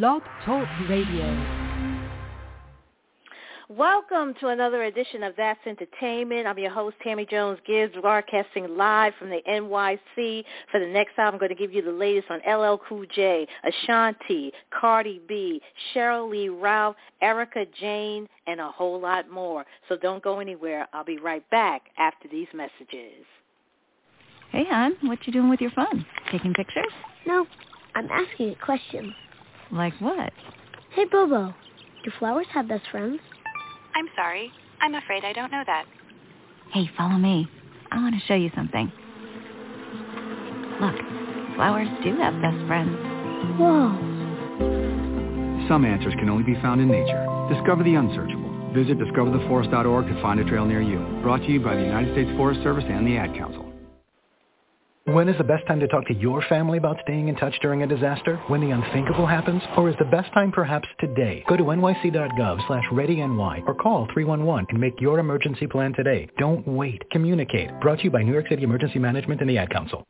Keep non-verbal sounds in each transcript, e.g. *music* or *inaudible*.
Blog Talk Radio. Welcome to another edition of That's Entertainment. I'm your host, Tammy Jones Gibbs, broadcasting live from the NYC. For the next hour, I'm going to give you the latest on LL Cool J, Ashanti, Cardi B, Sheryl Lee Ralph, Erika Jayne, and a whole lot more. So don't go anywhere. I'll be right back after these messages. Hey, hon, what you doing with your phone? Taking pictures? No, I'm asking a question. Like what? Hey, Bobo, do flowers have best friends? I'm sorry. I'm afraid I don't know that. Hey, follow me. I want to show you something. Look, flowers do have best friends. Whoa. Some answers can only be found in nature. Discover the unsearchable. Visit discovertheforest.org to find a trail near you. Brought to you by the United States Forest Service and the Ad Council. When is the best time to talk to your family about staying in touch during a disaster? When the unthinkable happens? Or is the best time perhaps today? Go to nyc.gov slash readyny or call 311 and make your emergency plan today. Don't wait. Communicate. Brought to you by New York City Emergency Management and the Ad Council.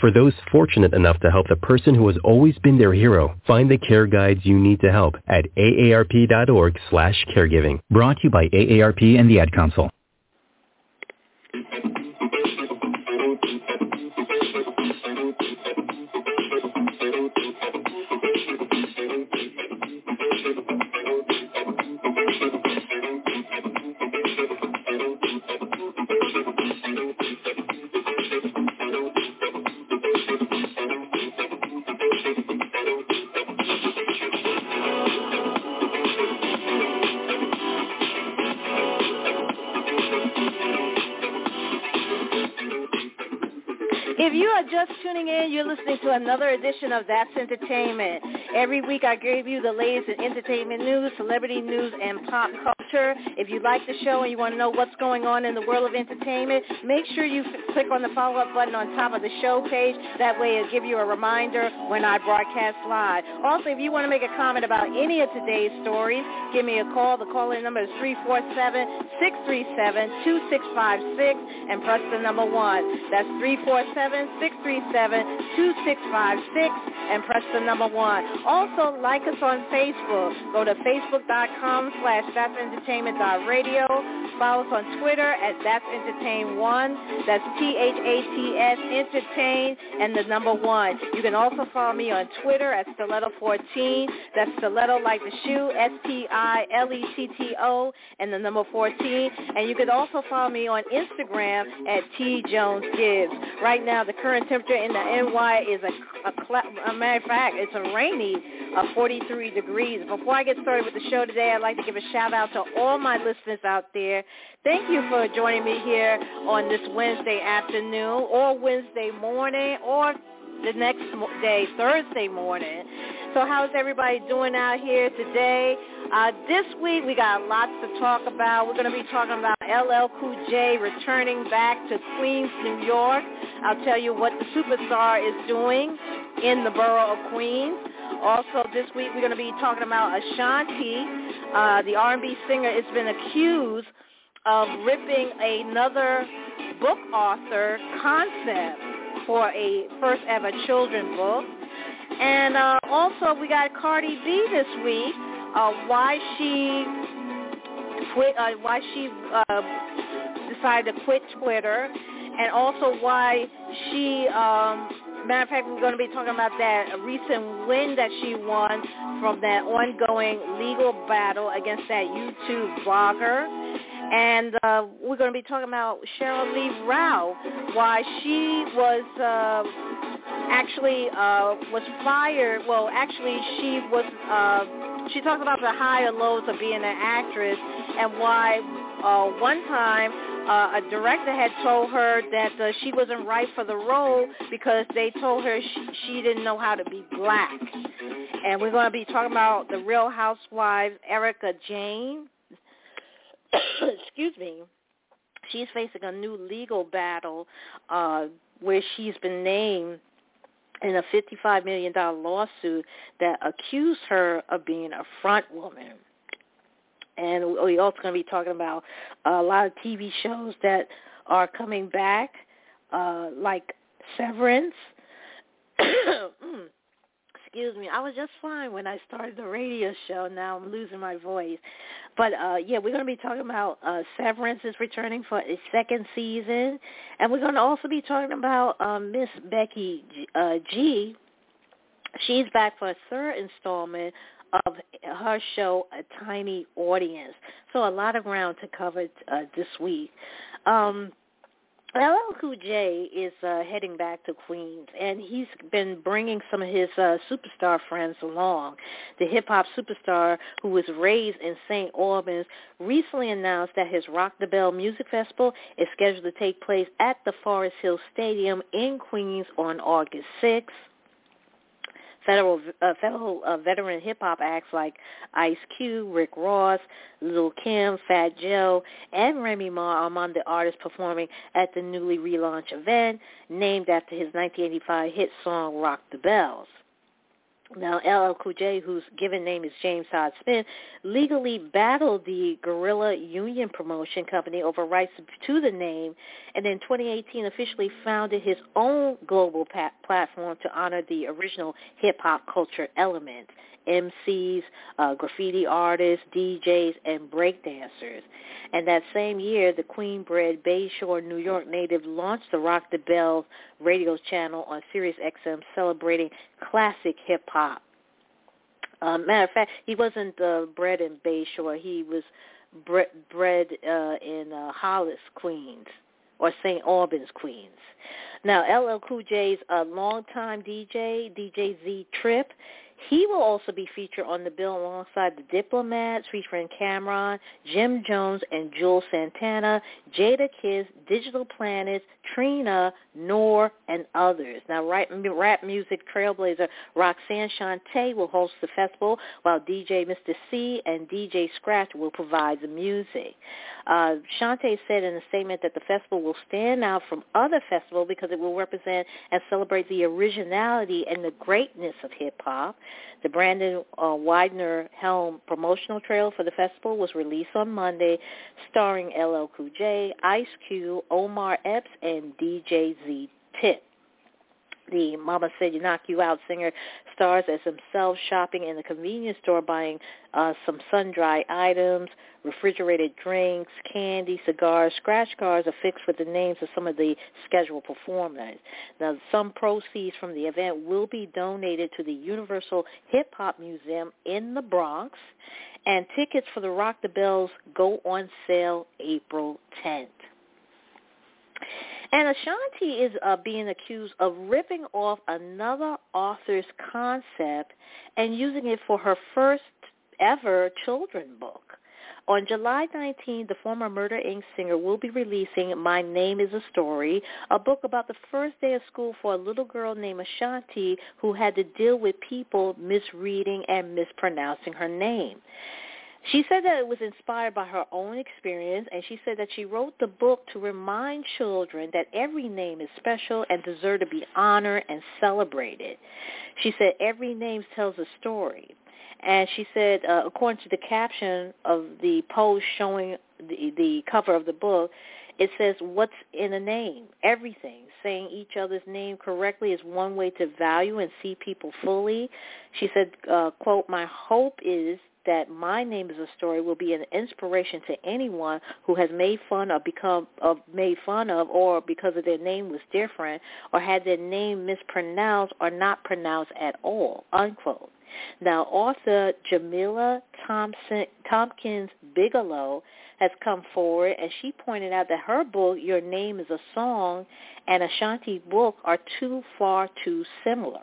For those fortunate enough to help the person who has always been their hero, find the care guides you need to help at aarp.org slash caregiving. Brought to you by AARP and the Ad Council. If you are just tuning in, you're listening to another edition of That's Entertainment. Every week I give you the latest in entertainment news, celebrity news, and pop culture. If you like the show and you want to know what's going on in the world of entertainment, make sure you click on the follow-up button on top of the show page. That way it'll give you a reminder when I broadcast live. Also, if you want to make a comment about any of today's stories, give me a call. The call-in number is 347-637-2656 and press the number 1. That's 347-637-2656 and press the number 1. Also, like us on Facebook. Go to facebook.com slash that's entertainment.radio. Follow us on Twitter at that's entertain one. That's T-H-A-T-S entertain and the number 1. You can also follow me on Twitter at stiletto14. That's stiletto like the shoe, S-T-I-L-E-T-T-O and the number 14. And you can also follow me on Instagram at T Jones Gibbs. Right now, the current temperature in the NY is a, a, cl- a matter of fact, it's a rainy uh, 43 degrees. Before I get started with the show today, I'd like to give a shout out to all my listeners out there. Thank you for joining me here on this Wednesday afternoon or Wednesday morning or the next day, Thursday morning. So how's everybody doing out here today? Uh, this week we got lots to talk about. We're going to be talking about LL Cool J returning back to Queens, New York. I'll tell you what the superstar is doing in the borough of Queens. Also, this week we're going to be talking about Ashanti, uh, the R&B singer. has been accused of ripping another book author concept for a first ever children book. And uh, also we got Cardi B this week. Uh, why she quit? Uh, why she uh, decided to quit Twitter, and also why she. Um, matter of fact, we're going to be talking about that recent win that she won from that ongoing legal battle against that YouTube blogger. And uh, we're going to be talking about Sheryl Lee Ralph, why she was uh, actually uh, was fired. Well, actually, she was. Uh, she talked about the high and lows of being an actress, and why uh, one time uh, a director had told her that uh, she wasn't right for the role because they told her she, she didn't know how to be black. And we're going to be talking about the Real Housewives, Erika Jayne. *coughs* Excuse me. She's facing a new legal battle uh, where she's been named in a $55 million lawsuit that accused her of being a front woman. And we're also going to be talking about a lot of TV shows that are coming back, uh, like Severance. *coughs* excuse me. I was just fine when I started the radio show. Now I'm losing my voice. But uh yeah, we're going to be talking about uh Severance is returning for its second season, and we're going to also be talking about um Miss Becky G, uh, G. She's back for a third installment of her show, A Tiny Audience. So a lot of ground to cover uh, this week. Um, LL Cool J is uh, heading back to Queens, and he's been bringing some of his uh, superstar friends along. The hip-hop superstar who was raised in St. Albans recently announced that his Rock the Bell Music Festival is scheduled to take place at the Forest Hill Stadium in Queens on August 6th federal uh, federal uh, veteran hip hop acts like Ice Cube, Rick Ross, Lil Kim, Fat Joe, and Remy Ma are among the artists performing at the newly relaunched event named after his 1985 hit song Rock the Bells. Now, LL Cool J, whose given name is James Todd Smith, legally battled the Guerrilla Union Promotion Company over rights to the name, and in 2018 officially founded his own global pa- platform to honor the original hip-hop culture element. MCs, uh, graffiti artists, DJs, and breakdancers. And that same year, the Queen-bred Bayshore, New York native launched the Rock the Bell radio channel on Sirius XM celebrating classic hip-hop. Uh, matter of fact, he wasn't uh, bred in Bayshore. He was bre- bred uh, in uh, Hollis, Queens, or St. Albans, Queens. Now, LL Cool J's a longtime DJ, DJ Z Trip, he will also be featured on the bill alongside the Diplomats, featuring Cam'ron, Jim Jones, and Juelz Santana, Jadakiss, Digable Planets, Trina, Noir, and others. Now, rap, rap music trailblazer Roxanne Shante will host the festival, while DJ Mister Cee and DJ Scratch will provide the music. Uh, Shante said in a statement that the festival will stand out from other festivals because it will represent and celebrate the originality and the greatness of hip-hop. The Brandon uh, Widener Helm promotional trailer for the festival was released on Monday, starring LL Cool J, Ice Cube, Omar Epps, and DJ Z Trip the Mama Said You Knock You Out singer stars as himself shopping in the convenience store buying uh, some sun-dry items, refrigerated drinks, candy, cigars, scratch cards affixed with the names of some of the scheduled performers. Now, some proceeds from the event will be donated to the Universal Hip Hop Museum in the Bronx, and tickets for the Rock the Bells go on sale April 10th. And Ashanti is uh, being accused of ripping off another author's concept and using it for her first ever children book. On July 19, the former Murder Inc. singer will be releasing My Name is a Story, a book about the first day of school for a little girl named Ashanti who had to deal with people misreading and mispronouncing her name. She said that it was inspired by her own experience, and she said that she wrote the book to remind children that every name is special and deserves to be honored and celebrated. She said every name tells a story. And she said, uh, according to the caption of the post showing the, the cover of the book, it says, what's in a name? Everything. Saying each other's name correctly is one way to value and see people fully. She said, uh, quote, my hope is that my name is a story will be an inspiration to anyone who has made fun of become of made fun of or because of their name was different or had their name mispronounced or not pronounced at all unquote. Now author jamila thompson thompkins bigelow has come forward and she pointed out that her book your name is a song and ashanti book are too far too similar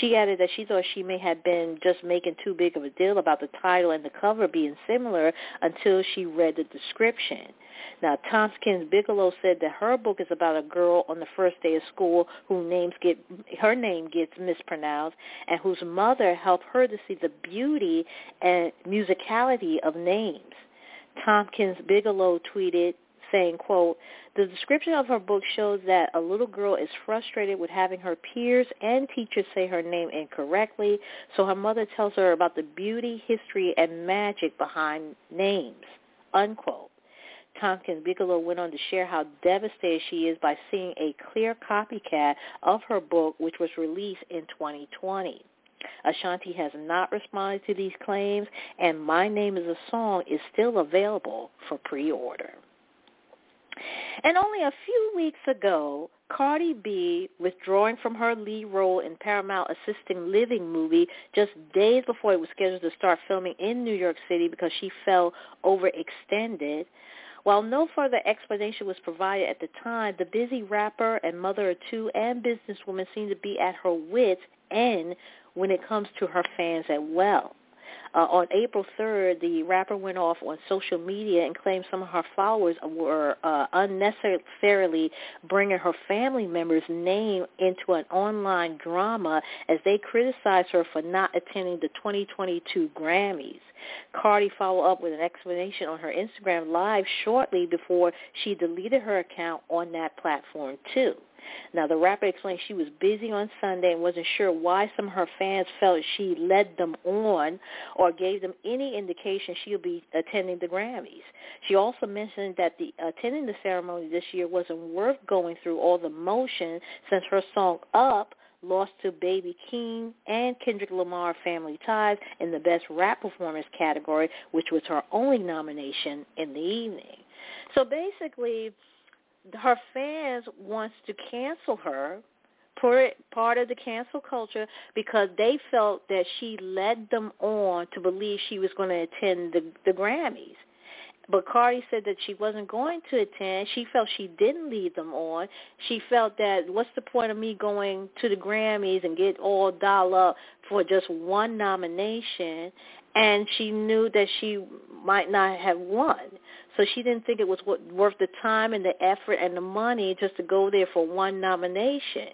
she added that she thought she may have been just making too big of a deal about the title and the cover being similar until she read the description. Now, Thompkins Bigelow said that her book is about a girl on the first day of school whose names get her name gets mispronounced and whose mother helped her to see the beauty and musicality of names. Thompkins Bigelow tweeted, saying, quote, the description of her book shows that a little girl is frustrated with having her peers and teachers say her name incorrectly, so her mother tells her about the beauty, history, and magic behind names, unquote. Thompkins Bigelow went on to share how devastated she is by seeing a clear copycat of her book, which was released in 2020. Ashanti has not responded to these claims, and My Name is a Song is still available for pre-order. And only a few weeks ago, Cardi B withdrawing from her lead role in Paramount Assisting Living movie just days before it was scheduled to start filming in New York City because she felt overextended. While no further explanation was provided at the time, the busy rapper and mother of two and businesswoman seemed to be at her wits' end when it comes to her fans as well. Uh, on April 3rd, the rapper went off on social media and claimed some of her followers were uh, unnecessarily bringing her family members' name into an online drama as they criticized her for not attending the 2022 Grammys. Cardi followed up with an explanation on her Instagram Live shortly before she deleted her account on that platform too. Now, the rapper explained she was busy on Sunday and wasn't sure why some of her fans felt she led them on or gave them any indication she'll be attending the Grammys. She also mentioned that the attending the ceremony this year wasn't worth going through all the motion since her song Up lost to Baby Keem and Kendrick Lamar Family Ties in the Best Rap Performance category, which was her only nomination in the evening. So basically, her fans wants to cancel her part of the cancel culture because they felt that she led them on to believe she was going to attend the the Grammys. But Cardi said that she wasn't going to attend. She felt she didn't lead them on. She felt that what's the point of me going to the Grammys and get all dolled up for just one nomination? And she knew that she might not have won. So she didn't think it was worth the time and the effort and the money just to go there for one nomination.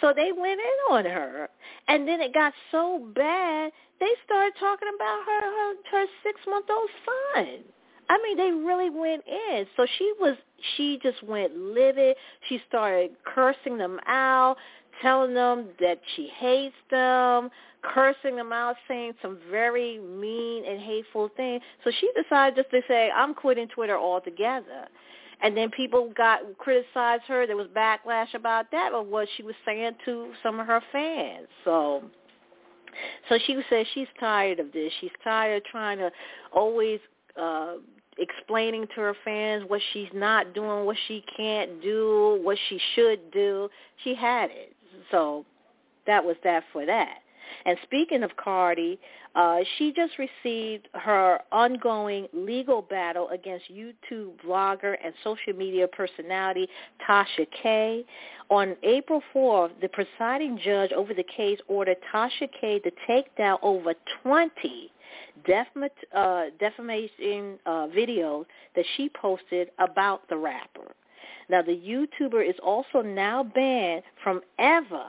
So they went in on her. And then it got so bad, they started talking about her her, her 6-month-old son. I mean, they really went in. So she was she just went livid. She started cursing them out, telling them that she hates them, cursing them out, saying some very mean and hateful things. So she decided just to say, I'm quitting Twitter altogether. And then people got criticized her. There was backlash about that of what she was saying to some of her fans. So so she says she's tired of this. She's tired of trying to always uh explaining to her fans what she's not doing, what she can't do, what she should do. She had it. So that was that for that. And speaking of Cardi, uh, she just received her ongoing legal battle against YouTube vlogger and social media personality Tasha K. On April 4th, the presiding judge over the case ordered Tasha K to take down over 20 uh, defamation uh, videos that she posted about the rapper. Now, the YouTuber is also now banned from ever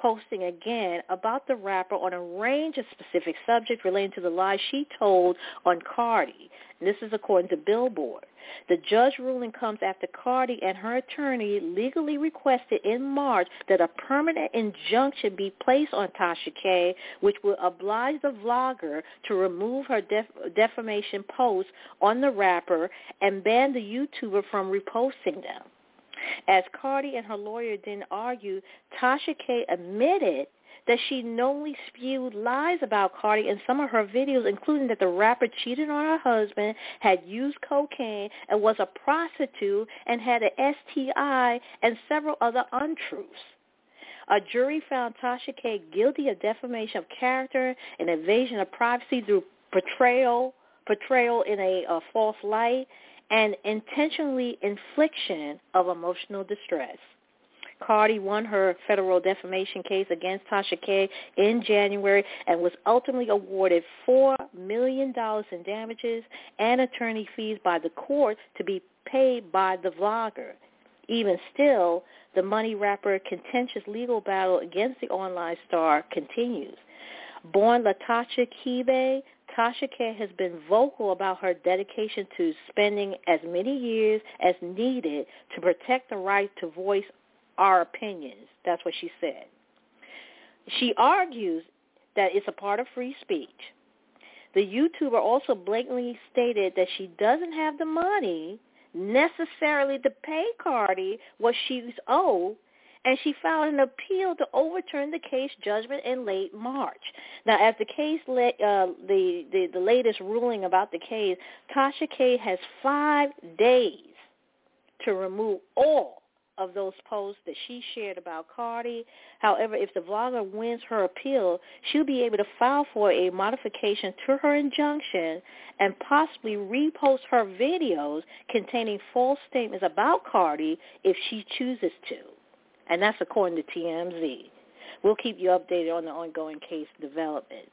posting again about the rapper on a range of specific subjects relating to the lies she told on Cardi. This is according to Billboard. The judge ruling comes after Cardi and her attorney legally requested in March that a permanent injunction be placed on Tasha K, which will oblige the vlogger to remove her def- defamation posts on the rapper and ban the YouTuber from reposting them. As Cardi and her lawyer then argued, Tasha K admitted that she knowingly spewed lies about Cardi in some of her videos, including that the rapper cheated on her husband, had used cocaine, and was a prostitute, and had an STI, and several other untruths. A jury found Tasha K guilty of defamation of character and invasion of privacy through portrayal, portrayal in a, a false light, and intentionally infliction of emotional distress. Cardi won her federal defamation case against Tasha K in January and was ultimately awarded $4 million in damages and attorney fees by the court to be paid by the vlogger. Even still, the money rapper contentious legal battle against the online star continues. Born Latasha Kebe, Tasha K has been vocal about her dedication to spending as many years as needed to protect the right to voice our opinions. That's what she said. She argues that it's a part of free speech. The YouTuber also blatantly stated that she doesn't have the money necessarily to pay Cardi what she's owed and she filed an appeal to overturn the case judgment in late March. Now, as the case, uh, the, the the latest ruling about the case, Tasha K has five days to remove all of those posts that she shared about Cardi. However, if the vlogger wins her appeal, she'll be able to file for a modification to her injunction and possibly repost her videos containing false statements about Cardi if she chooses to. And that's according to TMZ. We'll keep you updated on the ongoing case development.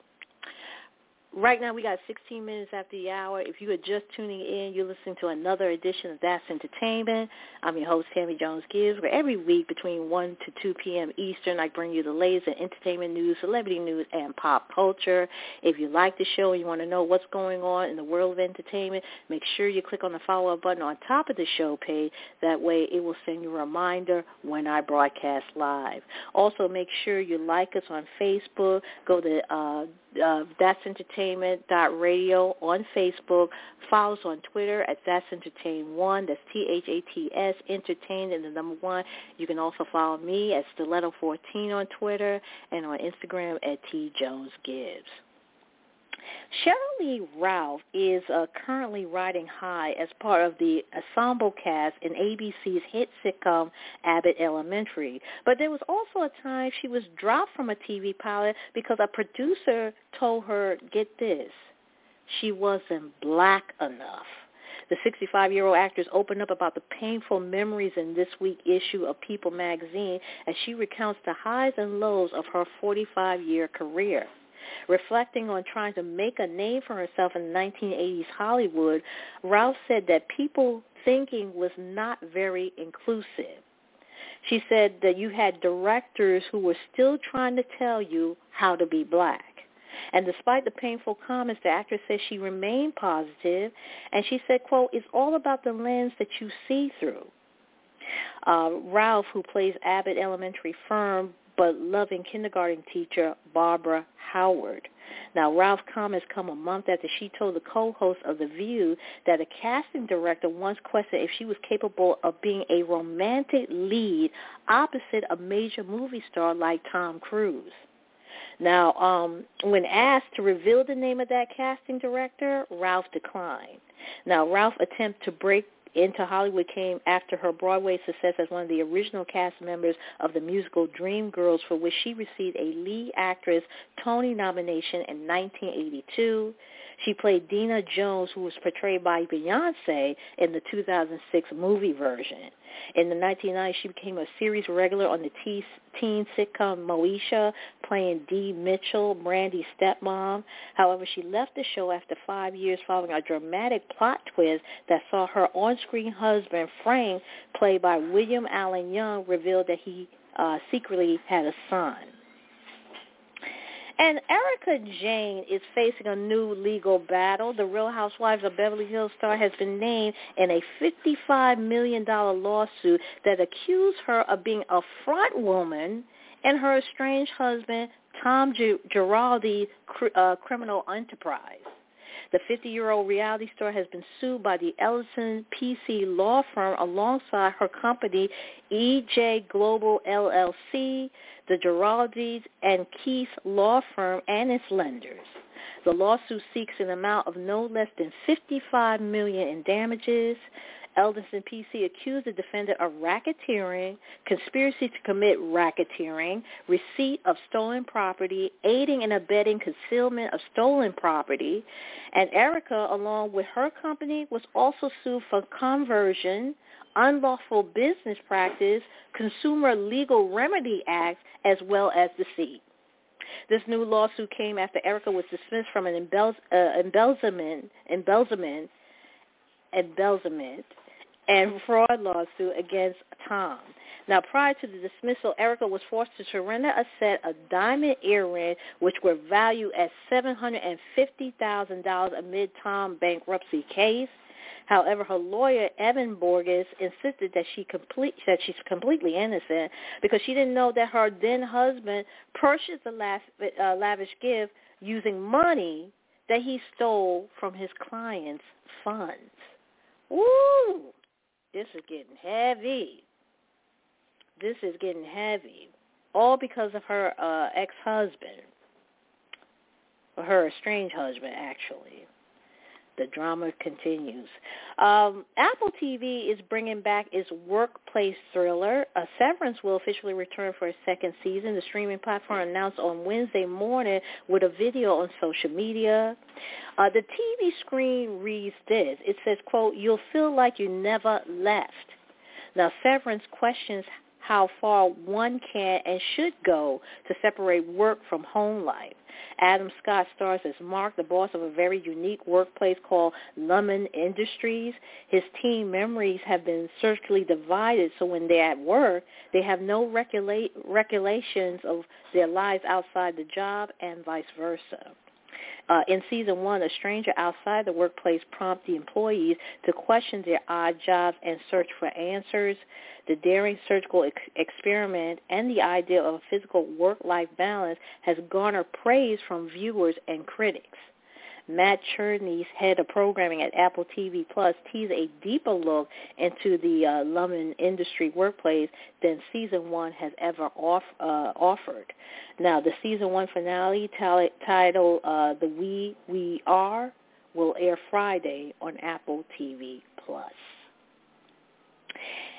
Right now we got 16 minutes after the hour. If you are just tuning in, you're listening to another edition of That's Entertainment. I'm your host, Tammy Jones Gibbs, where every week between 1 to 2 p.m. Eastern, I bring you the latest in entertainment news, celebrity news, and pop culture. If you like the show and you want to know what's going on in the world of entertainment, make sure you click on the follow-up button on top of the show page. That way it will send you a reminder when I broadcast live. Also, make sure you like us on Facebook. Go to uh, uh, That's Entertainment.radio on Facebook. Follow us on Twitter at That's Entertain One. That's T-H-A-T-S, Entertain and the number one. You can also follow me at Stiletto14 on Twitter and on Instagram at T Jones Gibbs. Sheryl Lee Ralph is uh, currently riding high as part of the ensemble cast in ABC's hit sitcom Abbott Elementary. But there was also a time she was dropped from a TV pilot because a producer told her, get this, she wasn't black enough. The 65-year-old actress opened up about the painful memories in this week's issue of People magazine as she recounts the highs and lows of her 45-year career. Reflecting on trying to make a name for herself in 1980s Hollywood, Ralph said that people thinking was not very inclusive. She said that you had directors who were still trying to tell you how to be black. And despite the painful comments, the actress said she remained positive, and she said, quote, it's all about the lens that you see through. Uh, Ralph, who plays Abbott Elementary Firm, but loving kindergarten teacher Barbara Howard. Now, Ralph's comments come a month after she told the co-host of The View that a casting director once questioned if she was capable of being a romantic lead opposite a major movie star like Tom Cruise. Now, um, when asked to reveal the name of that casting director, Ralph declined. Now, Ralph attempted to break into Hollywood came after her Broadway success as one of the original cast members of the musical Dreamgirls, for which she received a lead actress Tony nomination in 1982. She played Deena Jones, who was portrayed by Beyonce in the 2006 movie version. In the 1990s, she became a series regular on the teen sitcom Moesha, playing Dee Mitchell, Brandy's stepmom. However, she left the show after five years following a dramatic plot twist that saw her on-screen husband, Frank, played by William Allen Young, revealed that he uh, secretly had a son. And Erika Jayne is facing a new legal battle. The Real Housewives of Beverly Hills star has been named in a $55 million lawsuit that accused her of being a front woman in her estranged husband, Tom Girardi's uh, criminal enterprise. The 50-year-old reality star has been sued by the Ellison PC law firm alongside her company EJ Global LLC, the Girardis and Keese law firm and its lenders. The lawsuit seeks an amount of no less than 55 million in damages. Ellison PC accused the defendant of racketeering, conspiracy to commit racketeering, receipt of stolen property, aiding and abetting concealment of stolen property. And Erika, along with her company, was also sued for conversion, unlawful business practice, Consumer Legal Remedy Act, as well as deceit. This new lawsuit came after Erika was dismissed from an embell- uh, embezzlement and fraud lawsuit against Tom. Now, prior to the dismissal, Erika was forced to surrender a set of diamond earrings, which were valued at $750,000 amid Tom's bankruptcy case. However, her lawyer, Evan Borges, insisted that she complete that she's completely innocent because she didn't know that her then husband purchased the lav- uh, lavish gift using money that he stole from his client's funds. Woo! This is getting heavy. this is getting heavy, all because of her uh, ex-husband, her estranged husband, actually. The drama continues. Um, Apple TV is bringing back its workplace thriller. A Severance will officially return for a second season. The streaming platform announced on Wednesday morning with a video on social media. Uh, the TV screen reads this. It says, quote, you'll feel like you never left. Now, Severance questions how far one can and should go to separate work from home life. Adam Scott stars as Mark, the boss of a very unique workplace called Lumon Industries. His team memories have been surgically divided, so when they're at work, they have no regula- regulations of their lives outside the job and vice versa. Uh, in season one, a stranger outside the workplace prompts the employees to question their odd jobs and search for answers. The daring surgical ex- experiment and the idea of a physical work-life balance has garnered praise from viewers and critics. Matt Cherniss, head of programming at Apple TV Plus, teased a deeper look into the uh, industry workplace than season one has ever off, uh, offered. Now, the season one finale t- titled uh, "The We We Are" will air Friday on Apple TV Plus.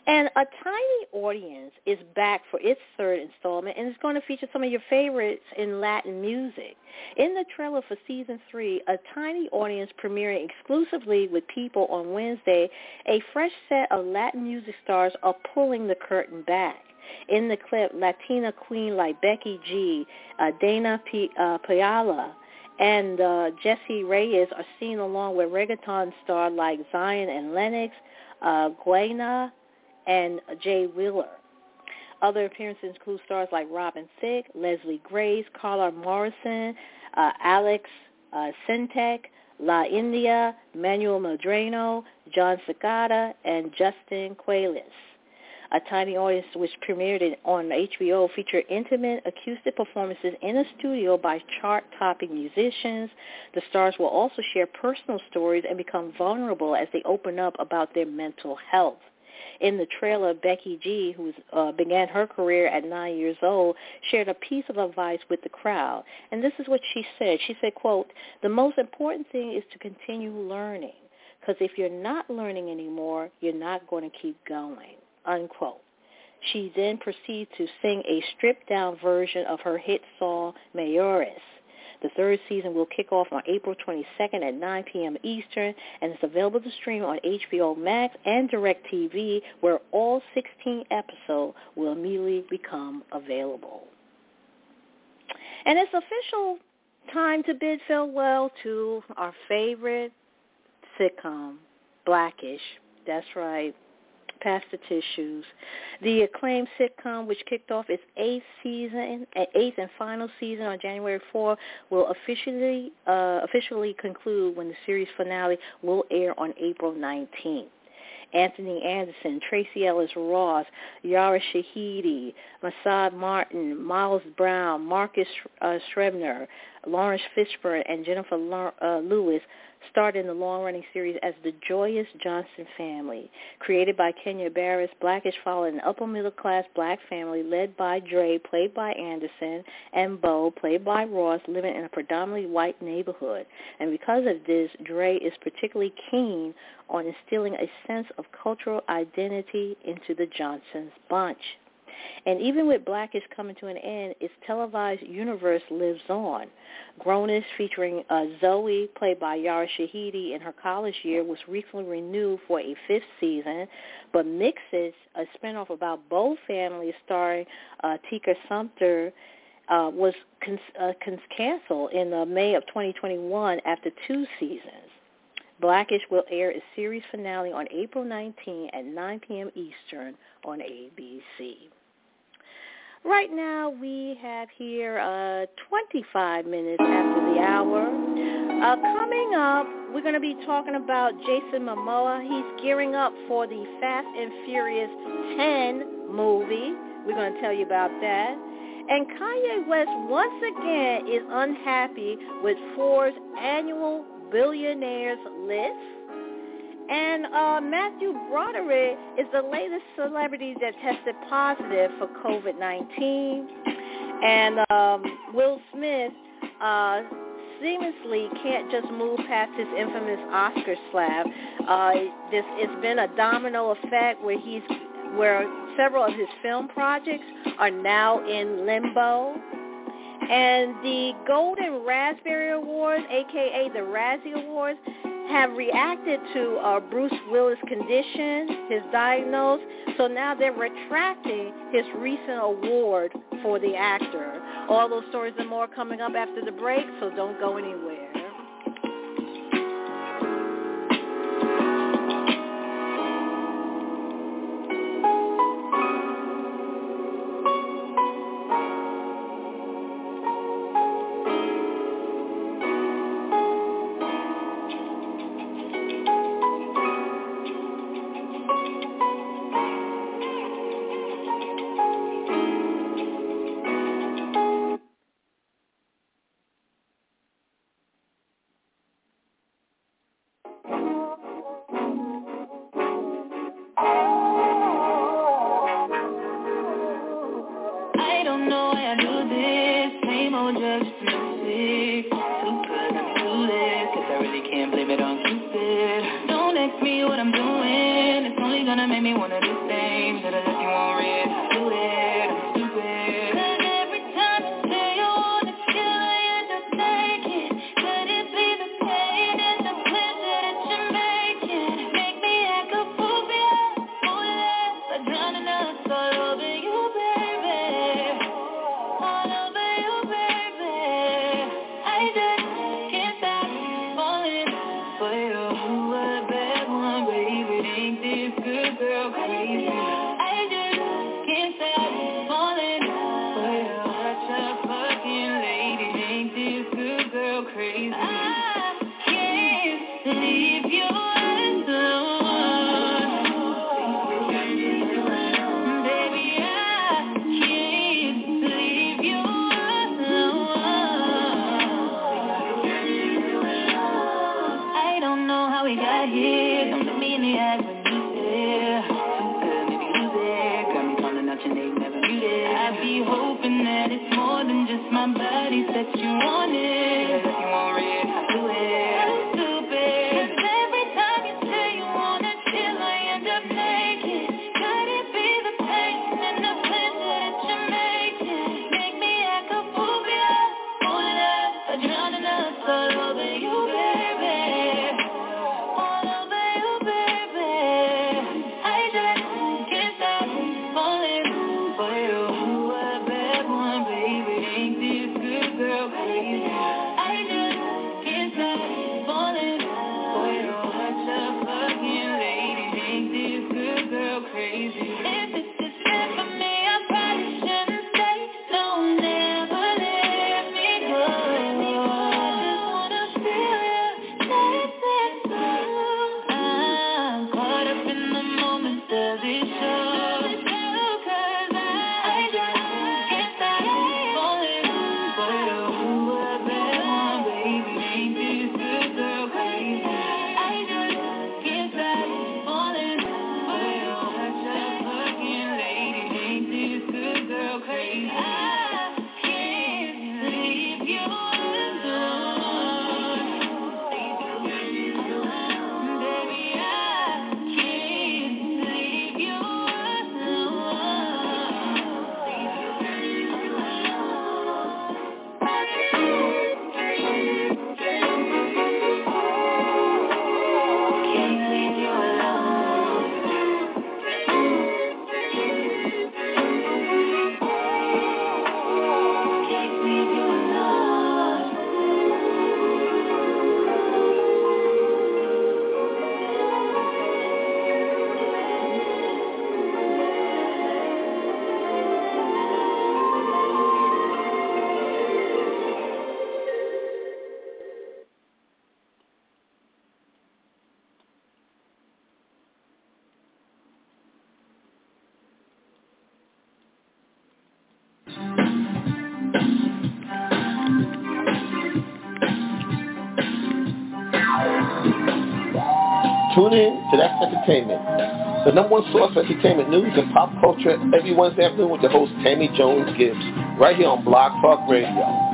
And A Tiny Audience is back for its third installment and is going to feature some of your favorites in Latin music. In the trailer for season three, A Tiny Audience premiering exclusively with People on Wednesday, a fresh set of Latin music stars are pulling the curtain back. In the clip, Latina queen like Becky G, uh, Dana P- uh, Piala, and uh, Jessie Reyez are seen along with reggaeton stars like Zion and Lennox, uh, and Jay Wheeler. Other appearances include stars like Robin Thicke, Leslie Grace, Carla Morrison, uh, Alex uh, Syntek, La India, Manuel Medrano, Jon Secada, and Justin Quiles. A Tiny Audience, which premiered on HBO, featured intimate acoustic performances in a studio by chart-topping musicians. The stars will also share personal stories and become vulnerable as they open up about their mental health in the trailer, Becky G, who uh, began her career at nine years old, shared a piece of advice with the crowd. And this is what she said. She said, quote, the most important thing is to continue learning. Because if you're not learning anymore, you're not going to keep going, unquote. She then proceeds to sing a stripped-down version of her hit song, Mayores. The third season will kick off on April 22nd at 9 p.m. Eastern, and it's available to stream on HBO Max and DirecTV, where all 16 episodes will immediately become available. And it's official time to bid farewell to our favorite sitcom, Blackish. That's right pass the tissues. The acclaimed sitcom, which kicked off its eighth season, uh, eighth and final season on January 4, will officially uh, officially conclude when the series finale will air on April 19th. Anthony Anderson, Tracee Ellis Ross, Yara Shahidi, Marsai Martin, Miles Brown, Marcus uh, Scribner, Laurence Fishburne, and Jennifer uh, Lewis starred in the long-running series as the Joyous Johnson family. Created by Kenya Barris, Blackish followed an upper-middle-class black family led by Dre, played by Anderson, and Bo, played by Ross, living in a predominantly white neighborhood. And because of this, Dre is particularly keen on instilling a sense of cultural identity into the Johnsons bunch. And even with Blackish coming to an end, its televised universe lives on. Grownish, featuring uh, Zoe, played by Yara Shahidi in her college year, was recently renewed for a fifth season. But Mixes, a spinoff about both families starring uh, Tika Sumpter, uh, was con- uh, con- canceled in uh, May of 2021 after two seasons. Blackish will air its series finale on April 19 at 9 p.m. Eastern on ABC. Right now we have here uh, 25 minutes after the hour. Uh, coming up, we're going to be talking about Jason Momoa. He's gearing up for the Fast and Furious 10 movie. We're going to tell you about that. And Kanye West once again is unhappy with Forbes' annual billionaires list. And uh, Matthew Broderick is the latest celebrity that tested positive for COVID-19. And um, Will Smith uh, seamlessly can't just move past his infamous Oscar slap. Uh, this it's been a domino effect where he's where several of his film projects are now in limbo. And the Golden Raspberry Awards, aka the Razzie Awards, have reacted to uh, Bruce Willis' condition, his diagnosis. So now they're retracting his recent award for the actor. All those stories and more coming up after the break, so don't go anywhere. Girl crazy. Tune in to That's Entertainment, the number one source for entertainment news and pop culture every Wednesday afternoon with the host Tammy Jones Gibbs, right here on Blog Talk Radio.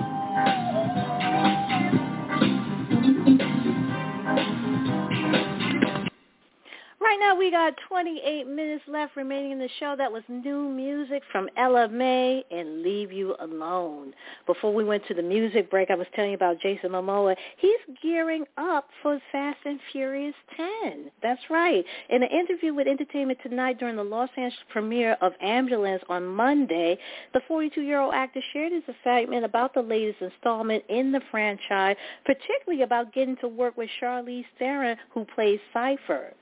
Got 28 minutes left remaining in the show. That was new music from Ella Mai and Leave You Alone. Before we went to the music break, I was telling you about Jason Momoa. He's gearing up for Fast and Furious 10. That's right. In an interview with Entertainment Tonight during the Los Angeles premiere of Ambulance on Monday, the 42-year-old actor shared his excitement about the latest installment in the franchise, particularly about getting to work with Charlize Theron, who plays Cypher.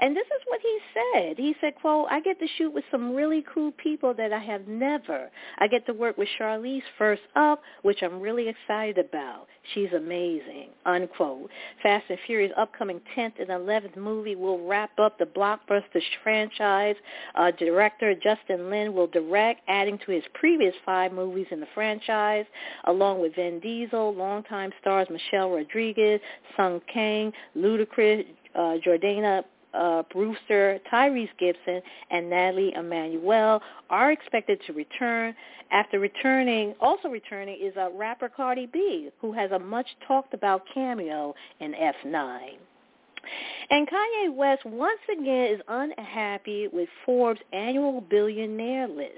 And this is what he said. He said, quote, I get to shoot with some really cool people that I have never. I get to work with Charlize first up, which I'm really excited about. She's amazing, unquote. Fast and Furious upcoming 10th and 11th movie will wrap up the blockbuster franchise. Uh, director Justin Lin will direct, adding to his previous five movies in the franchise, along with Vin Diesel, longtime stars Michelle Rodriguez, Sung Kang, Ludacris, uh, Jordana uh, Brewster, Tyrese Gibson, and Natalie Emmanuel are expected to return. After returning, also returning is a rapper Cardi B, who has a much talked about cameo in F9. And Kanye West once again is unhappy with Forbes' annual billionaire list.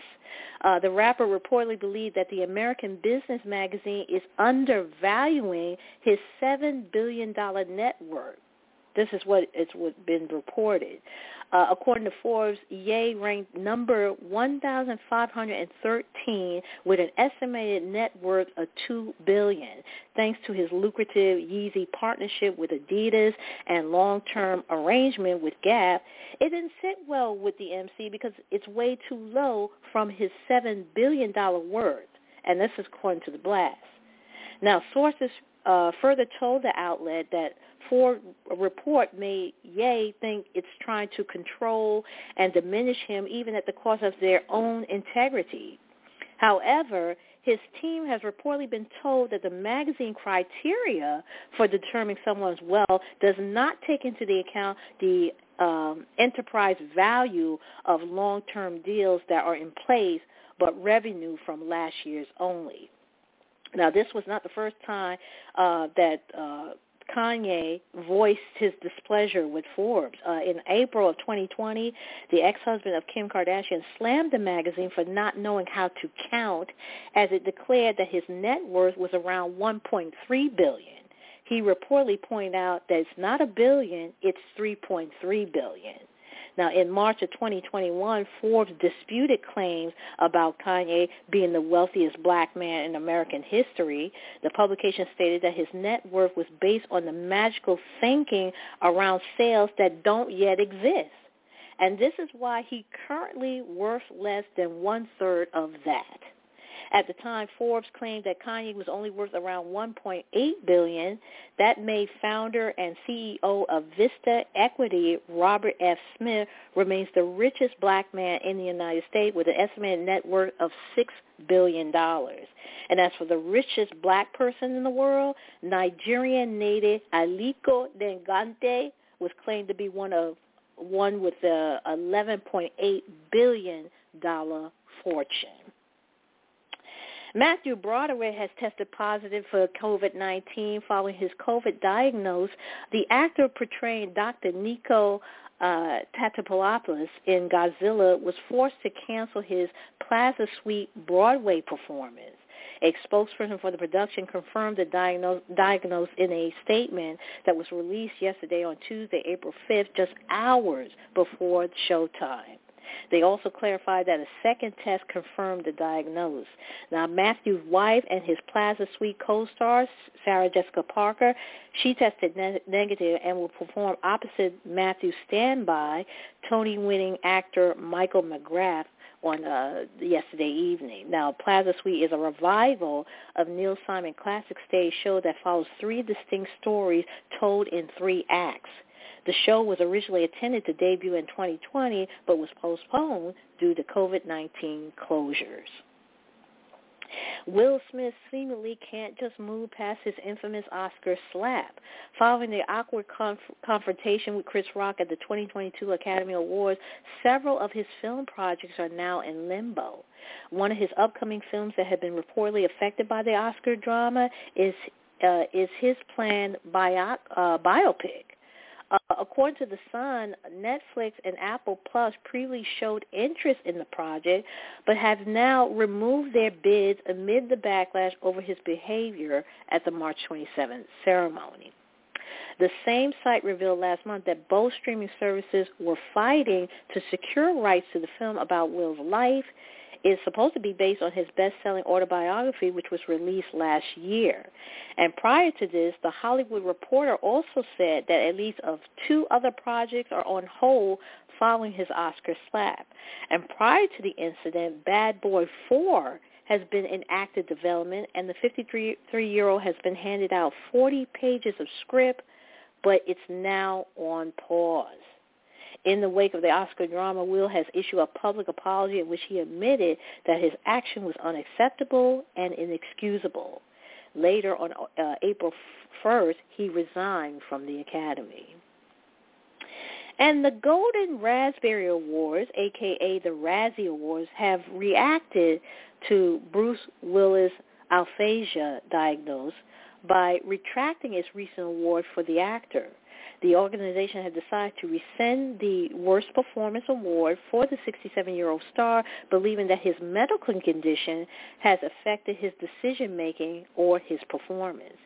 Uh, the rapper reportedly believed that the American Business magazine is undervaluing his $7 billion net worth. This is what it's been reported. Uh, according to Forbes, Ye ranked number 1,513 with an estimated net worth of 2 billion, thanks to his lucrative Yeezy partnership with Adidas and long-term arrangement with Gap. It didn't sit well with the MC because it's way too low from his $7 billion worth, and this is according to the blast. Now, sources uh, further told the outlet that Ford report made Ye think it's trying to control and diminish him even at the cost of their own integrity. However, his team has reportedly been told that the magazine criteria for determining someone's wealth does not take into the account the um, enterprise value of long-term deals that are in place, but revenue from last year's only. Now, this was not the first time uh, that uh, Kanye voiced his displeasure with Forbes. Uh, in April of 2020, the ex-husband of Kim Kardashian slammed the magazine for not knowing how to count as it declared that his net worth was around 1.3 billion. He reportedly pointed out that it's not a billion, it's 3.3 billion. Now, in March of 2021, Forbes disputed claims about Kanye being the wealthiest black man in American history. The publication stated that his net worth was based on the magical thinking around sales that don't yet exist. And this is why he currently worth less than one-third of that. At the time, Forbes claimed that Kanye was only worth around 1.8 billion. That made founder and CEO of Vista Equity, Robert F. Smith, remains the richest black man in the United States with an estimated net worth of six billion dollars. And as for the richest black person in the world, Nigerian native Aliko Dangote was claimed to be one of one with a 11.8 billion dollar fortune. Matthew Broderick has tested positive for COVID-19 following his COVID diagnosis. The actor portraying Dr. Nico uh, Tatopoulos in Godzilla was forced to cancel his Plaza Suite Broadway performance. A spokesperson for the production confirmed the diagnosis in a statement that was released yesterday on Tuesday, April 5th, just hours before showtime. They also clarified that a second test confirmed the diagnosis. Now, Matthew's wife and his Plaza Suite co-star, Sarah Jessica Parker, she tested ne- negative and will perform opposite Matthew's standby, Tony-winning actor Michael McGrath on uh, yesterday evening. Now, Plaza Suite is a revival of Neil Simon classic stage show that follows three distinct stories told in three acts. The show was originally intended to debut in 2020, but was postponed due to COVID-19 closures. Will Smith seemingly can't just move past his infamous Oscar slap. Following the awkward conf- confrontation with Chris Rock at the 2022 Academy Awards, several of his film projects are now in limbo. One of his upcoming films that had been reportedly affected by the Oscar drama is uh, is his planned bio- uh, biopic. Uh, according to The Sun, Netflix and Apple Plus previously showed interest in the project, but have now removed their bids amid the backlash over his behavior at the March 27th ceremony. The same site revealed last month that both streaming services were fighting to secure rights to the film about Will's life is supposed to be based on his best-selling autobiography, which was released last year. And prior to this, The Hollywood Reporter also said that at least of two other projects are on hold following his Oscar slap. And prior to the incident, Bad Boy 4 has been in active development, and the 53-year-old has been handed out 40 pages of script, but it's now on pause. In the wake of the Oscar drama, Will has issued a public apology in which he admitted that his action was unacceptable and inexcusable. Later on uh, April 1st, he resigned from the Academy. And the Golden Raspberry Awards, aka the Razzie Awards, have reacted to Bruce Willis' aphasia diagnosis by retracting its recent award for the actor the organization had decided to rescind the Worst Performance Award for the 67-year-old star, believing that his medical condition has affected his decision-making or his performance.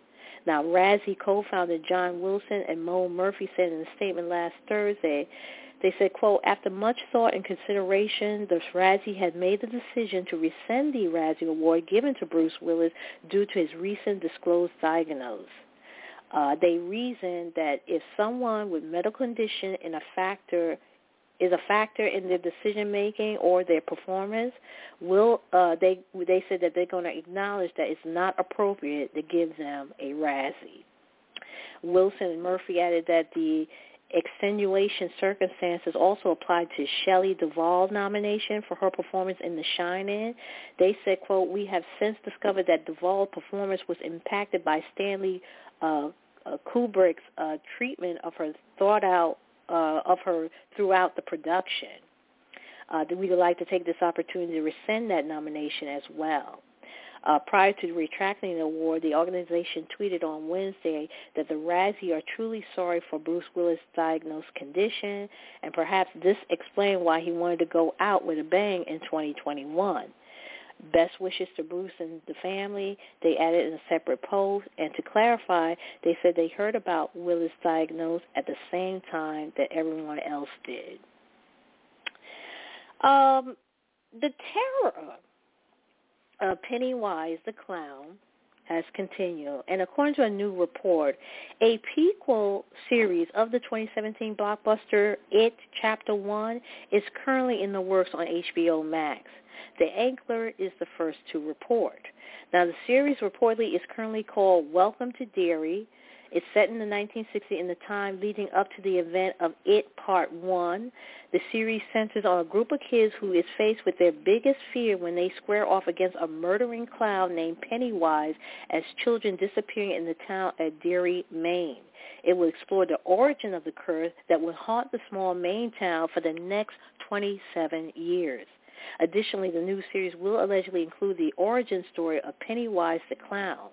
Now, Razzie co-founder John Wilson and Mo Murphy said in a statement last Thursday, they said, quote, after much thought and consideration, the Razzie had made the decision to rescind the Razzie Award given to Bruce Willis due to his recent disclosed diagnosis. Uh, they reason that if someone with medical condition in a factor is a factor in their decision making or their performance, will uh, they they said that they're going to acknowledge that it's not appropriate to give them a Razzie. Wilson and Murphy added that the extenuation circumstances also applied to Shelley Duvall's nomination for her performance in The Shining. They said, quote, we have since discovered that Duvall's performance was impacted by Stanley uh, uh, Kubrick's uh, treatment of her thought out uh, of her throughout the production. Uh, we would like to take this opportunity to rescind that nomination as well. Uh, prior to retracting the award, the organization tweeted on Wednesday that the Razzie are truly sorry for Bruce Willis' diagnosed condition, and perhaps this explained why he wanted to go out with a bang in 2021. Best wishes to Bruce and the family. They added in a separate post. And to clarify, they said they heard about Willis' diagnosis at the same time that everyone else did. Um, the terror of Pennywise the Clown has continued. And according to a new report, a prequel series of the 2017 blockbuster It Chapter 1 is currently in the works on HBO Max. The Angler is the first to report. Now, the series reportedly is currently called Welcome to Derry. It's set in the 1960s in the time leading up to the event of It Part 1. The series centers on a group of kids who is faced with their biggest fear when they square off against a murdering clown named Pennywise as children disappearing in the town of Derry, Maine. It will explore the origin of the curse that will haunt the small Maine town for the next 27 years. Additionally, the new series will allegedly include the origin story of Pennywise the Clown.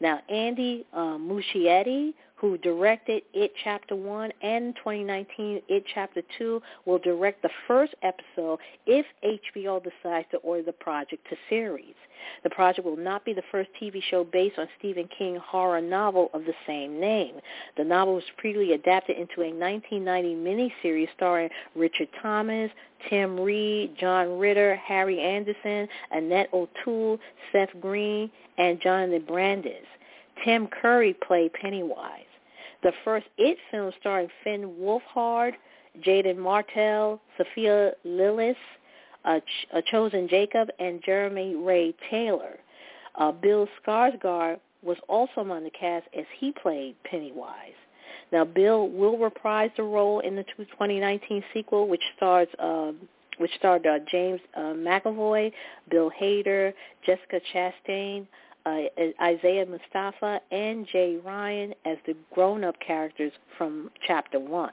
Now, Andy uh, Muschietti, who directed It Chapter 1 and 2019 It Chapter 2, will direct the first episode if HBO decides to order the project to series. The project will not be the first TV show based on Stephen King horror novel of the same name. The novel was previously adapted into a 1990 miniseries starring Richard Thomas, Tim Reid, John Ritter, Harry Anderson, Annette O'Toole, Seth Green, and Jonathan Brandis. Tim Curry played Pennywise. The first It film starring Finn Wolfhard, Jaeden Martell, Sophia Lillis, uh, Ch- Chosen Jacob, and Jeremy Ray Taylor. Uh, Bill Skarsgård was also among the cast as he played Pennywise. Now, Bill will reprise the role in the 2019 sequel, which stars uh, which starred uh, James uh, McAvoy, Bill Hader, Jessica Chastain, uh, Isaiah Mustafa, and Jay Ryan as the grown-up characters from Chapter 1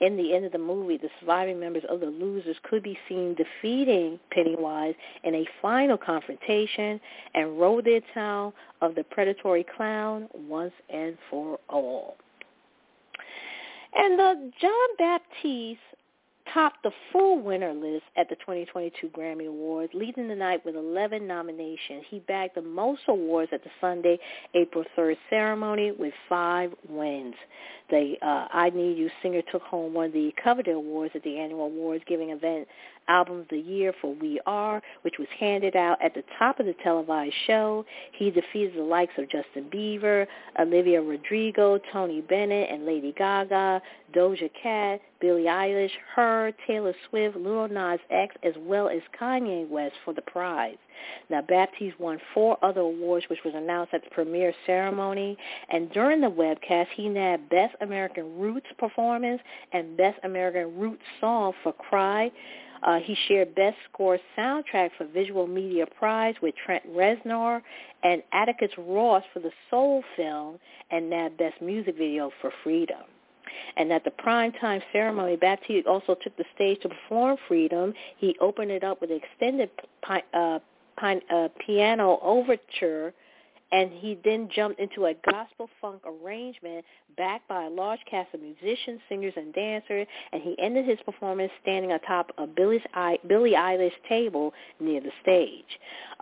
in the end of the movie, the surviving members of the Losers could be seen defeating Pennywise in a final confrontation and roll their town of the predatory clown once and for all. And uh, Jon Batiste topped the full winner list at the 2022 Grammy Awards, leading the night with 11 nominations. He bagged the most awards at the Sunday, April 3rd ceremony with five wins. The uh, I Need You singer took home one of the coveted awards at the annual awards giving event Album of the Year for We Are, which was handed out at the top of the televised show. He defeated the likes of Justin Bieber, Olivia Rodrigo, Tony Bennett, and Lady Gaga, Doja Cat, Billie Eilish, H.E.R., Taylor Swift, Lil Nas X, as well as Kanye West for the prize. Now, Batiste won four other awards, which was announced at the premiere ceremony. And during the webcast, he nabbed Best American Roots Performance and Best American Roots Song for Cry. Uh, he shared Best Score Soundtrack for Visual Media Prize with Trent Reznor and Atticus Ross for the Soul film and nabbed Best Music Video for Freedom. And at the primetime ceremony, Batiste also took the stage to perform Freedom. He opened it up with an extended uh, uh, piano overture and he then jumped into a gospel funk arrangement backed by a large cast of musicians, singers, and dancers, and he ended his performance standing atop of Billie, Eilish's table near the stage.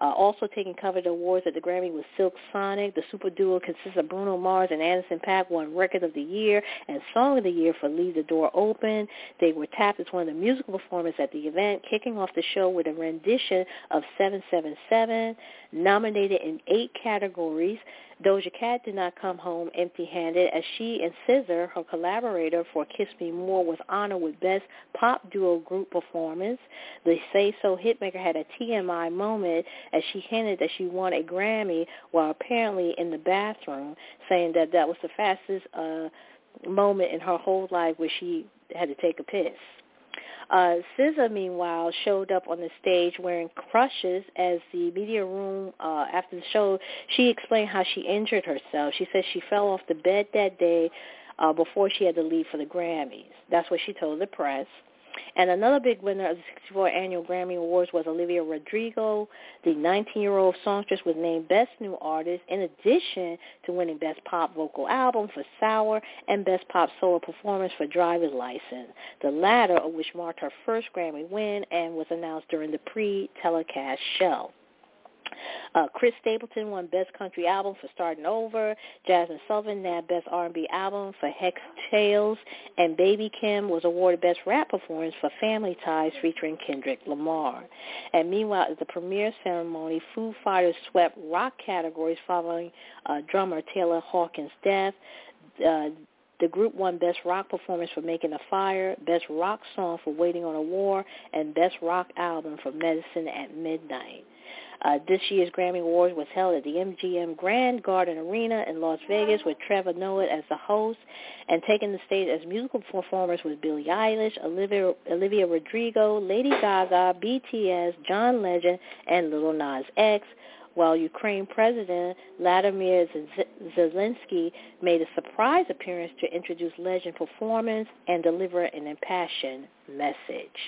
Uh, also taking covered awards at the Grammy was Silk Sonic. The super duo consists of Bruno Mars and Anderson .Paak won Record of the Year and Song of the Year for Leave the Door Open. They were tapped as one of the musical performers at the event, kicking off the show with a rendition of 777, nominated in eight categories. Doja Cat did not come home empty-handed as she and SZA, her collaborator for Kiss Me More, was honored with Best Pop Duo Group Performance. The Say So hitmaker had a TMI moment as she hinted that she won a Grammy while apparently in the bathroom, saying that that was the fastest uh, moment in her whole life where she had to take a piss. Uh, SZA, meanwhile, showed up on the stage wearing crutches as the media room uh, after the show. She explained how she injured herself. She said she fell off the bed that day uh, before she had to leave for the Grammys. That's what she told the press. And another big winner of the 64th Annual Grammy Awards was Olivia Rodrigo. The 19-year-old songstress was named Best New Artist in addition to winning Best Pop Vocal Album for Sour and Best Pop Solo Performance for Driver's License, the latter of which marked her first Grammy win and was announced during the pre-telecast show. Uh, Chris Stapleton won Best Country Album for Starting Over. Jazmine Sullivan nabbed Best R&B Album for Heaux Tales. And Baby Keem was awarded Best Rap Performance for Family Ties featuring Kendrick Lamar. And meanwhile, at the premiere ceremony, Foo Fighters swept rock categories following uh, drummer Taylor Hawkins' death. Uh, the group won Best Rock Performance for Making a Fire, Best Rock Song for Waiting on a War, and Best Rock Album for Medicine at Midnight. Uh, this year's Grammy Awards was held at the MGM Grand Garden Arena in Las Vegas with Trevor Noah as the host and taking the stage as musical performers was Billie Eilish, Olivia, Olivia Rodrigo, Lady Gaga, BTS, John Legend, and Lil Nas X while Ukraine President Vladimir Zelensky made a surprise appearance to introduce legend performance and deliver an impassioned message.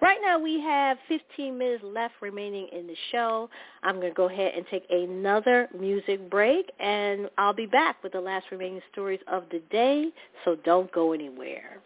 Right now we have 15 minutes left remaining in the show. I'm going to go ahead and take another music break, and I'll be back with the last remaining stories of the day, so don't go anywhere.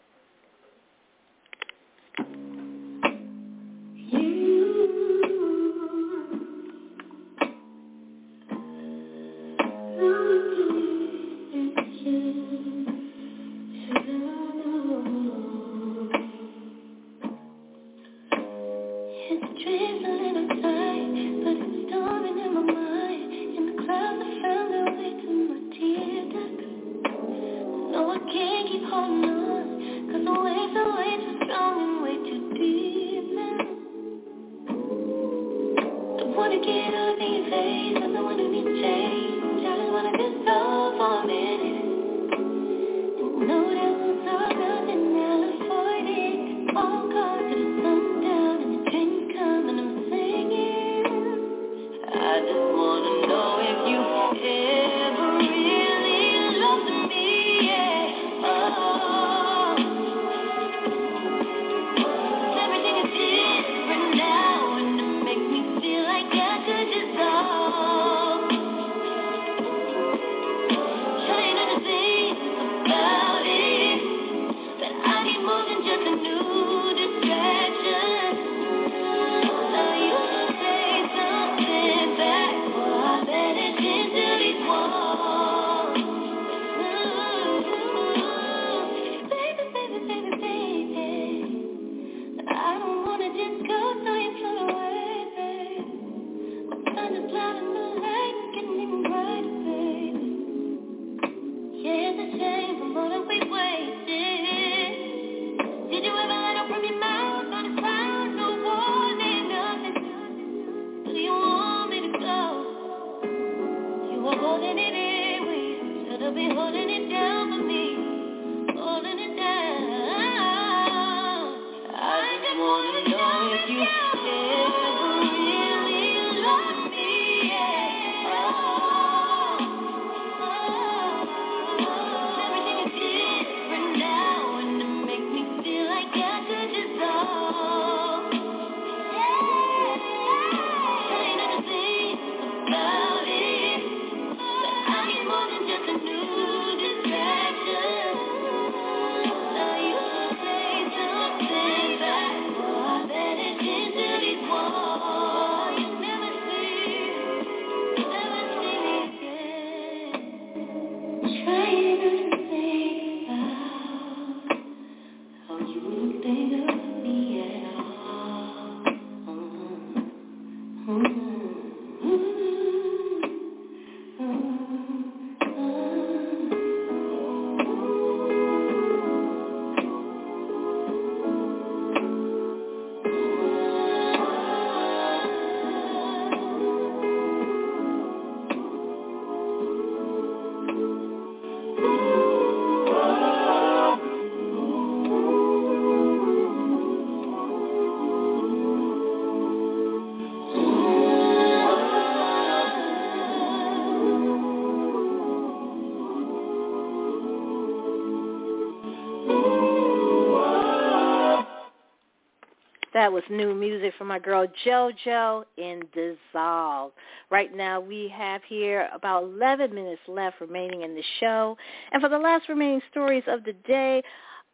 That was new music from my girl JoJo in Dissolve. Right now we have here about 11 minutes left remaining in the show. And for the last remaining stories of the day,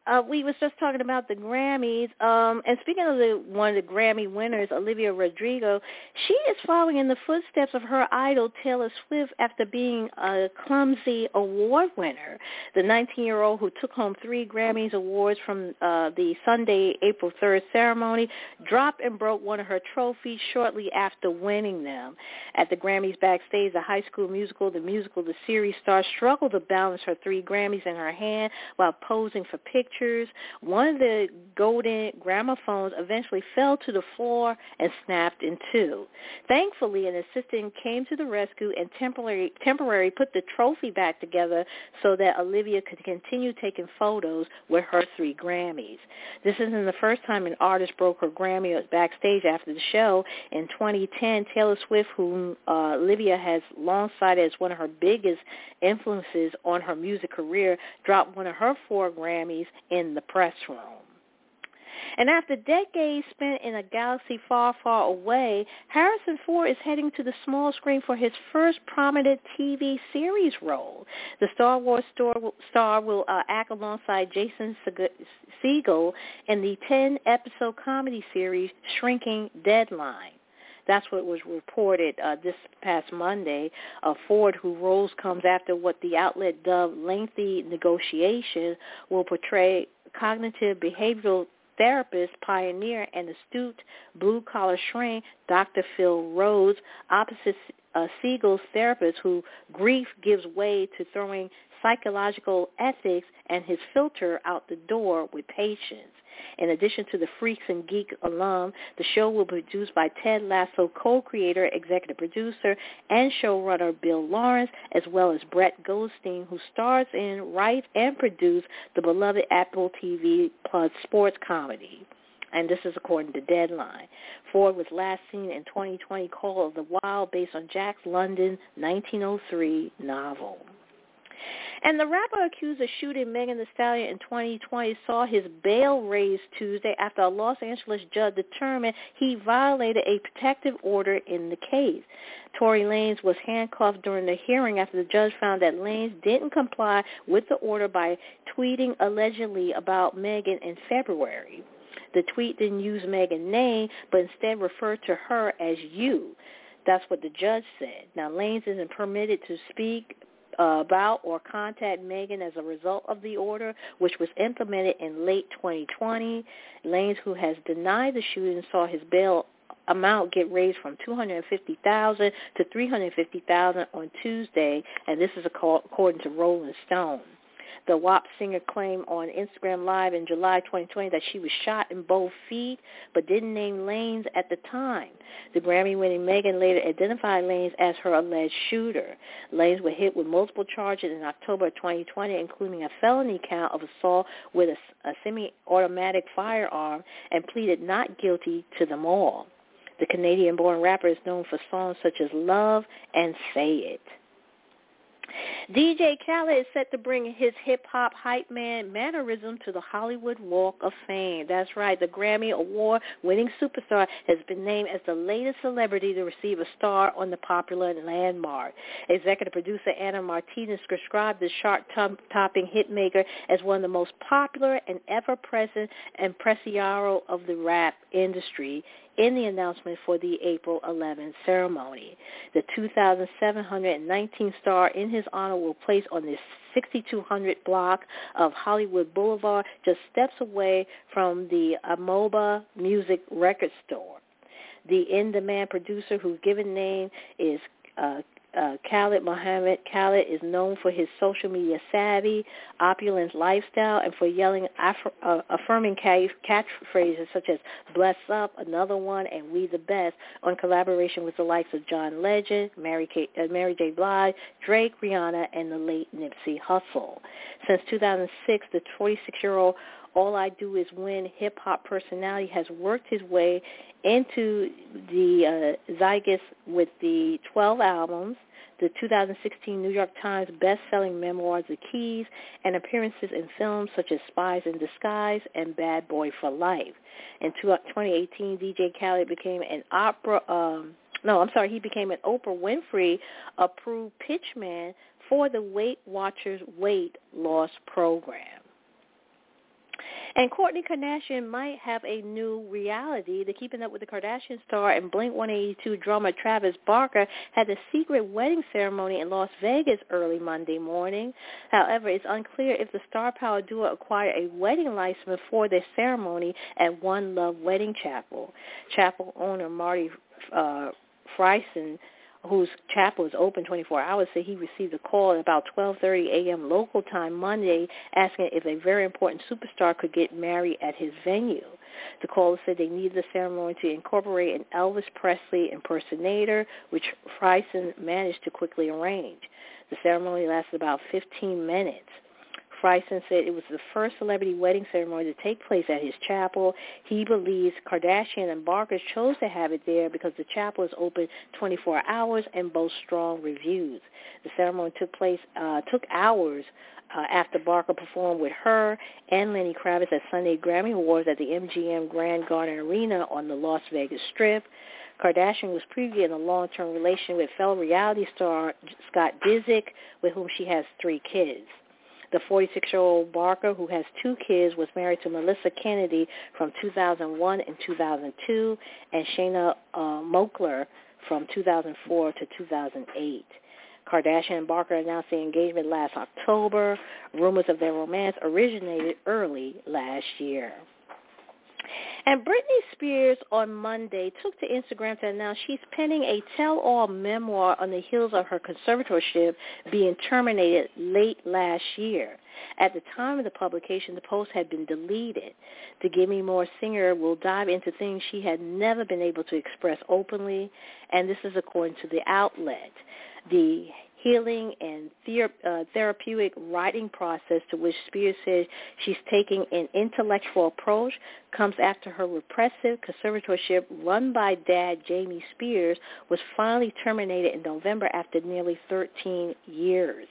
uh, we was just talking about the Grammys, um, and speaking of the one of the Grammy winners, Olivia Rodrigo, she is following in the footsteps of her idol Taylor Swift after being a clumsy award winner. The 19-year-old who took home three Grammys awards from uh, the Sunday, April 3rd ceremony, dropped and broke one of her trophies shortly after winning them. At the Grammys backstage, the High School Musical, the musical, the series star struggled to balance her three Grammys in her hand while posing for pictures pictures. One of the golden gramophones eventually fell to the floor and snapped in two. Thankfully, an assistant came to the rescue and temporarily, temporarily put the trophy back together so that Olivia could continue taking photos with her three Grammys. This isn't the first time an artist broke her Grammy backstage after the show. In 2010, Taylor Swift, whom uh, Olivia has long cited as one of her biggest influences on her music career, dropped one of her four Grammys in the press room. And after decades spent in a galaxy far, far away, Harrison Ford is heading to the small screen for his first prominent TV series role. The Star Wars star will uh, act alongside Jason Segel in the 10-episode comedy series Shrinking Deadline. That's what was reported uh, this past Monday. Uh, Ford, who roles comes after what the outlet dubbed lengthy negotiation, will portray cognitive behavioral therapist, pioneer, and astute blue-collar shrink, Dr. Phil Rhodes, opposite uh, Segel's therapist who grief gives way to throwing psychological ethics and his filter out the door with patience. In addition to the Freaks and Geek alum, the show will be produced by Ted Lasso co-creator, executive producer, and showrunner Bill Lawrence, as well as Brett Goldstein, who stars in, writes, and produces the beloved Apple TV Plus sports comedy and this is according to Deadline. Ford was last seen in 2020 Call of the Wild based on Jack London 1903 novel. And the rapper accused of shooting Megan Thee Stallion in 2020 saw his bail raised Tuesday after a Los Angeles judge determined he violated a protective order in the case. Tory Lanez was handcuffed during the hearing after the judge found that Lanez didn't comply with the order by tweeting allegedly about Megan in February. The tweet didn't use Megan's name, but instead referred to her as you. That's what the judge said. Now, Lanez isn't permitted to speak uh, about or contact Megan as a result of the order, which was implemented in late 2020. Lanez, who has denied the shooting, saw his bail amount get raised from 250,000 to 350,000 on Tuesday, and this is according to Rolling Stone. The WAP singer claimed on Instagram Live in July 2020 that she was shot in both feet, but didn't name Lanez at the time. The Grammy-winning Megan later identified Lanez as her alleged shooter. Lanez was hit with multiple charges in October 2020, including a felony count of assault with a, a semi-automatic firearm, and pleaded not guilty to them all. The Canadian-born rapper is known for songs such as Love and Say It. DJ Khaled is set to bring his hip-hop hype man mannerism to the Hollywood Walk of Fame. That's right. The Grammy Award-winning superstar has been named as the latest celebrity to receive a star on the popular landmark. Executive producer Anna Martinez described the chart-topping hitmaker as one of the most popular and ever-present and impresario of the rap industry in the announcement for the April 11th ceremony. The 2,719 star in his honor will place on the 6200 block of Hollywood Boulevard, just steps away from the Amoeba Music Record Store. The in-demand producer whose given name is uh, uh, Khalid Mohammed. Khalid is known for his social media savvy, opulent lifestyle, and for yelling aff- uh, affirming catchphrases such as "Bless up," another one, and "We the best" on collaboration with the likes of John Legend, Mary, Kay, uh, Mary J. Blige, Drake, Rihanna, and the late Nipsey Hussle. Since 2006, the 46-year-old all I Do Is Win hip hop personality has worked his way into the uh, zeitgeist with the 12 albums, the 2016 New York Times best-selling memoir The Keys, and appearances in films such as Spies in Disguise and Bad Boy for Life. In 2018, DJ Khaled became an opera. Um, no, I'm sorry, he became an Oprah Winfrey approved pitchman for the Weight Watchers Weight Loss Program. And Kourtney Kardashian might have a new reality. The Keeping Up with the Kardashian star and Blink-182 drummer Travis Barker had a secret wedding ceremony in Las Vegas early Monday morning. However, it's unclear if the star power duo acquired a wedding license before their ceremony at One Love Wedding Chapel. Chapel owner Marty uh, whose chapel is open 24 hours, said he received a call at about 12:30 a.m. local time Monday asking if a very important superstar could get married at his venue. The caller said they needed the ceremony to incorporate an Elvis Presley impersonator, which Frierson managed to quickly arrange. The ceremony lasted about 15 minutes. Frierson said it was the first celebrity wedding ceremony to take place at his chapel. He believes Kardashian and Barker chose to have it there because the chapel is open 24 hours and boasts strong reviews. The ceremony took place uh, took hours uh, after Barker performed with H.E.R. and Lenny Kravitz at Sunday Grammy Awards at the MGM Grand Garden Arena on the Las Vegas Strip. Kardashian was previously in a long-term relation with fellow reality star Scott Disick, with whom she has three kids. The 46-year-old Barker, who has two kids, was married to Melissa Kennedy from 2001 and 2002, and Shanna uh, Moakler from 2004 to 2008. Kardashian and Barker announced the engagement last October. Rumors of their romance originated early last year. And Britney Spears on Monday took to Instagram to announce she's penning a tell-all memoir on the heels of her conservatorship being terminated late last year. At the time of the publication, the post had been deleted. The Gimme More singer will dive into things she had never been able to express openly, and this is according to the outlet. The healing and uh, therapeutic writing process to which Spears says she's taking an intellectual approach comes after her repressive conservatorship run by dad Jamie Spears was finally terminated in November after nearly 13 years.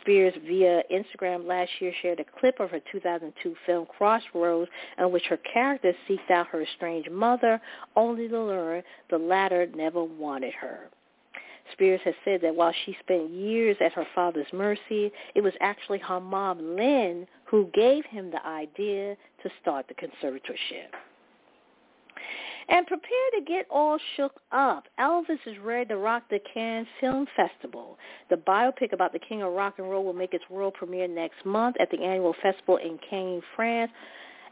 Spears via Instagram last year shared a clip of her 2002 film Crossroads in which her character seeks out her estranged mother only to learn the latter never wanted her. Spears has said that while she spent years at her father's mercy, it was actually her mom, Lynn, who gave him the idea to start the conservatorship. And prepare to get all shook up. Elvis is ready to rock the Cannes Film Festival. The biopic about the king of rock and roll will make its world premiere next month at the annual festival in Cannes, France.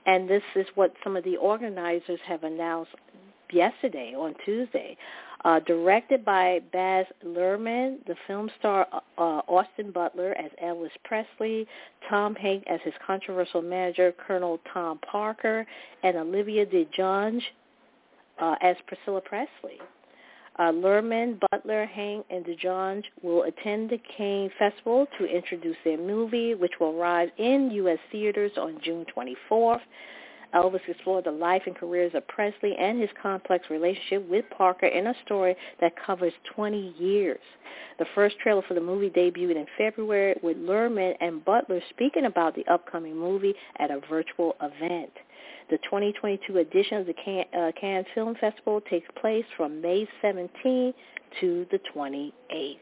And this is what some of the organizers have announced yesterday on Tuesday. Uh, directed by Baz Luhrmann, the film star uh, Austin Butler as Elvis Presley, Tom Hanks as his controversial manager Colonel Tom Parker, and Olivia DeJonge uh, as Priscilla Presley. Uh, Luhrmann, Butler, Hank, and DeJonge will attend the Cannes Festival to introduce their movie, which will arrive in U.S. theaters on June 24th. Elvis explored the life and careers of Presley and his complex relationship with Parker in a story that covers 20 years. The first trailer for the movie debuted in February with Luhrmann and Butler speaking about the upcoming movie at a virtual event. The 2022 edition of the Cannes, uh, Cannes Film Festival takes place from May 17 to the 28th.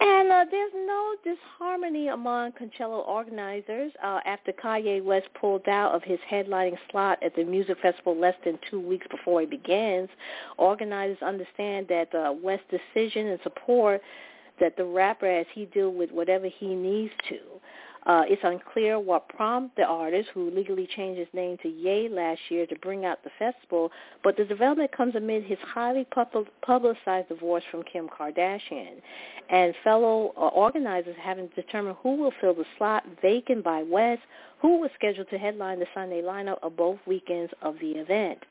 And uh, there's no disharmony among Coachella organizers uh, after Kanye West pulled out of his headlining slot at the music festival less than two weeks before it begins. Organizers understand that uh, West's decision and support that the rapper as he deal with whatever he needs to. Uh, it's unclear what prompted the artist, who legally changed his name to Ye last year, to bring out the festival, but the development comes amid his highly publicized divorce from Kim Kardashian. And fellow uh, organizers haven't determined who will fill the slot vacant by West, who was scheduled to headline the Sunday lineup of both weekends of the event.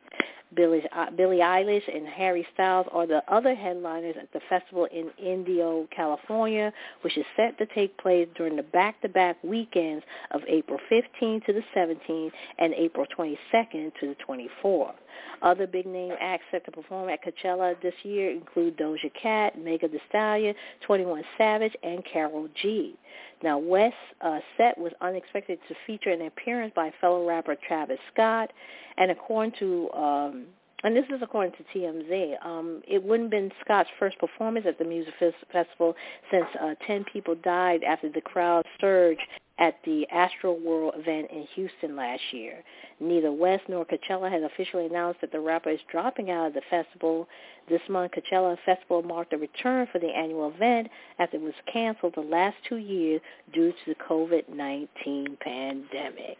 Billie, uh, Billie Eilish and Harry Styles are the other headliners at the festival in Indio, California, which is set to take place during the back-to-back weekends of April 15 to the 17th and April 22nd to the 24th. Other big-name acts set to perform at Coachella this year include Doja Cat, Megan Thee Stallion, 21 Savage, and Karol G. Now, West's uh, set was unexpected to feature an appearance by fellow rapper Travis Scott, and according to um, and this is according to TMZ, um, it wouldn't have been Scott's first performance at the music festival since uh, 10 people died after the crowd surge at the Astroworld event in Houston last year. Neither West nor Coachella has officially announced that the rapper is dropping out of the festival. This month, Coachella Festival marked a return for the annual event after it was canceled the last two years due to the COVID-19 pandemic.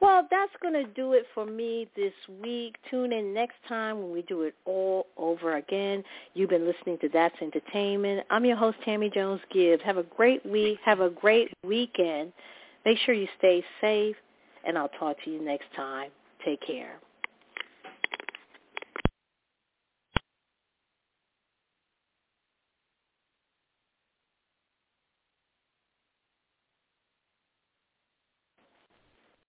Well, that's going to do it for me this week. Tune in next time when we do it all over again. You've been listening to That's Entertainment. I'm your host, Tammy Jones Gibbs. Have a great week. Have a great weekend. Make sure you stay safe, and I'll talk to you next time. Take care.